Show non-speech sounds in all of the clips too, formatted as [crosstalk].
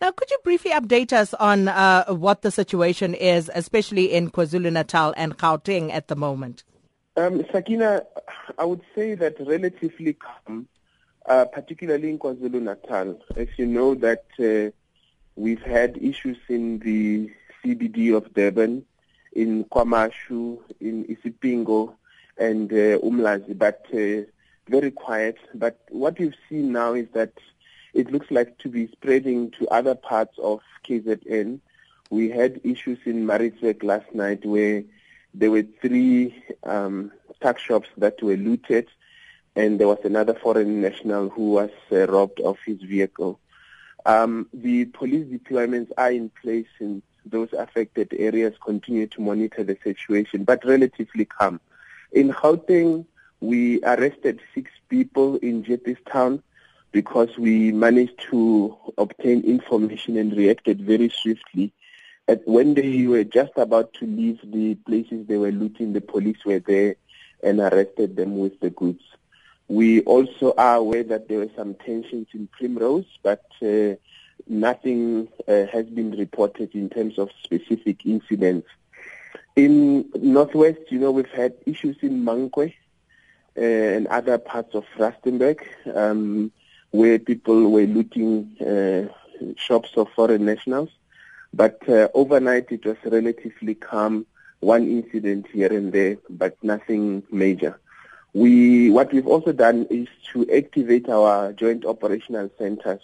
Now, could you briefly update us on uh, what the situation is, especially in KwaZulu Natal and Gauteng at the moment? Um, Sakina, I would say that relatively calm, uh, particularly in KwaZulu Natal. As you know, that uh, we've had issues in the CBD of Durban, in KwaMashu, in Isipingo, and uh, Umlazi, but uh, very quiet. But what we've seen now is that it looks like to be spreading to other parts of KZN. We had issues in Maritzburg last night where there were three um, tuck shops that were looted, and there was another foreign national who was uh, robbed of his vehicle. Um, the police deployments are in place in those affected areas, continue to monitor the situation, but relatively calm. In Gauteng, we arrested six people in Town because we managed to obtain information and reacted very swiftly. And when they were just about to leave the places they were looting, the police were there and arrested them with the goods. We also are aware that there were some tensions in Primrose, but uh, nothing uh, has been reported in terms of specific incidents. In Northwest, you know, we've had issues in Mankweng uh, and other parts of Rustenburg. Um, where people were looting uh, shops of foreign nationals. But uh, overnight it was relatively calm, one incident here and there, but nothing major. We, what we've also done is to activate our joint operational centers,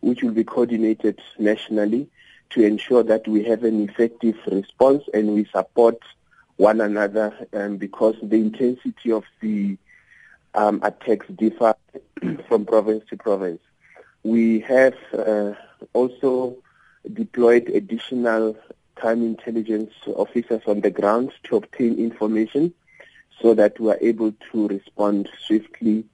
which will be coordinated nationally to ensure that we have an effective response and we support one another um, because the intensity of the um, attacks differ from province to province. We have uh, also deployed additional crime intelligence officers on the ground to obtain information so that we are able to respond swiftly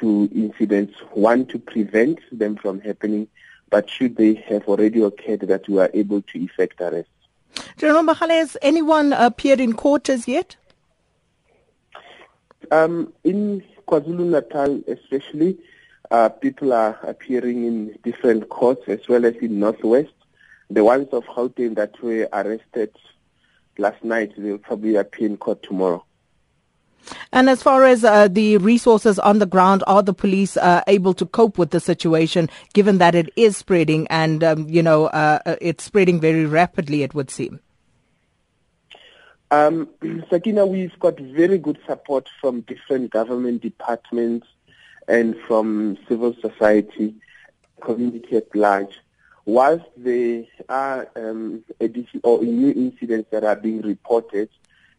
to incidents, one, to prevent them from happening, but should they have already occurred, that we are able to effect arrests. General Magale, has anyone appeared in court as yet? Um, in KwaZulu-Natal especially, uh, people are appearing in different courts as well as in Northwest. The ones of Gauteng that were arrested last night, they'll probably appear in court tomorrow. And as far as uh, the resources on the ground, are the police uh, able to cope with the situation, given that it is spreading and, um, you know, uh, uh it's spreading very rapidly, it would seem? Um, [clears throat] Sakina, we've got very good support from different government departments and from civil society, community at large. Whilst there are um, or new incidents that are being reported,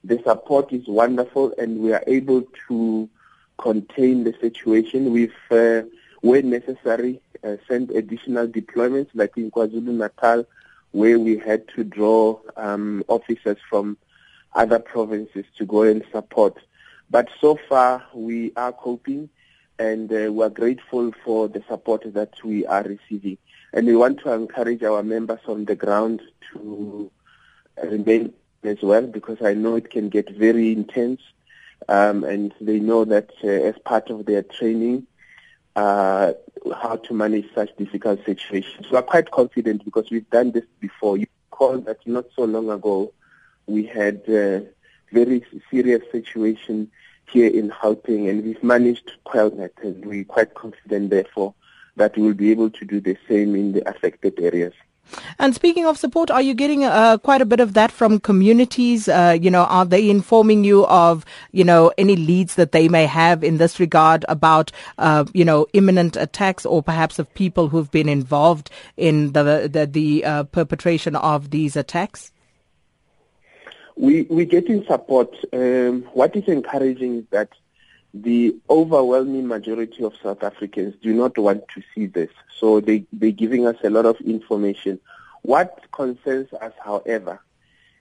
the support is wonderful and we are able to contain the situation. We've, uh, where necessary, uh, sent additional deployments like in KwaZulu-Natal where we had to draw um, officers from other provinces to go and support. But so far, we are coping and uh, we are grateful for the support that we are receiving. And we want to encourage our members on the ground to remain as well because I know it can get very intense um, and they know that uh, as part of their training, uh, how to manage such difficult situations. We are quite confident because we've done this before. You recall that not so long ago, we had a very serious situation here in Gauteng, and we've managed to quell that, and we're quite confident, therefore, that we will be able to do the same in the affected areas. And speaking of support, are you getting uh, quite a bit of that from communities? Uh, you know, are they informing you of, you know, any leads that they may have in this regard about, uh, you know, imminent attacks or perhaps of people who've been involved in the the, the uh, perpetration of these attacks? We, we're getting support. Um, what is encouraging is that the overwhelming majority of South Africans do not want to see this. So they, they're giving us a lot of information. What concerns us, however,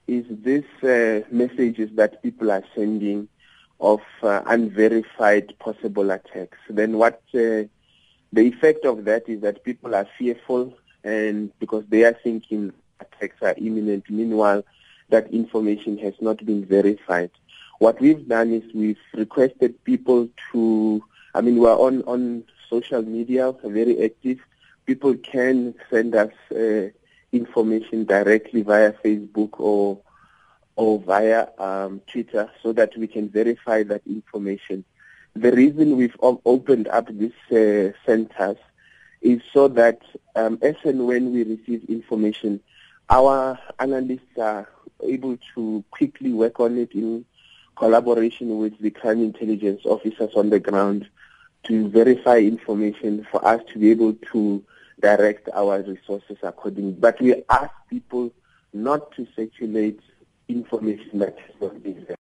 is this uh, messages that people are sending of uh, unverified possible attacks. Then what uh, the effect of that is that people are fearful and because they are thinking attacks are imminent. Meanwhile, that information has not been verified. What we've done is we've requested people to, I mean, we're on, on social media, very active, people can send us uh, information directly via Facebook or or via um, Twitter so that we can verify that information. The reason we've opened up these uh, centers is so that um, as and when we receive information, our analysts are able to quickly work on it in collaboration with the crime intelligence officers on the ground to verify information for us to be able to direct our resources accordingly. But we ask people not to circulate information that has not verified.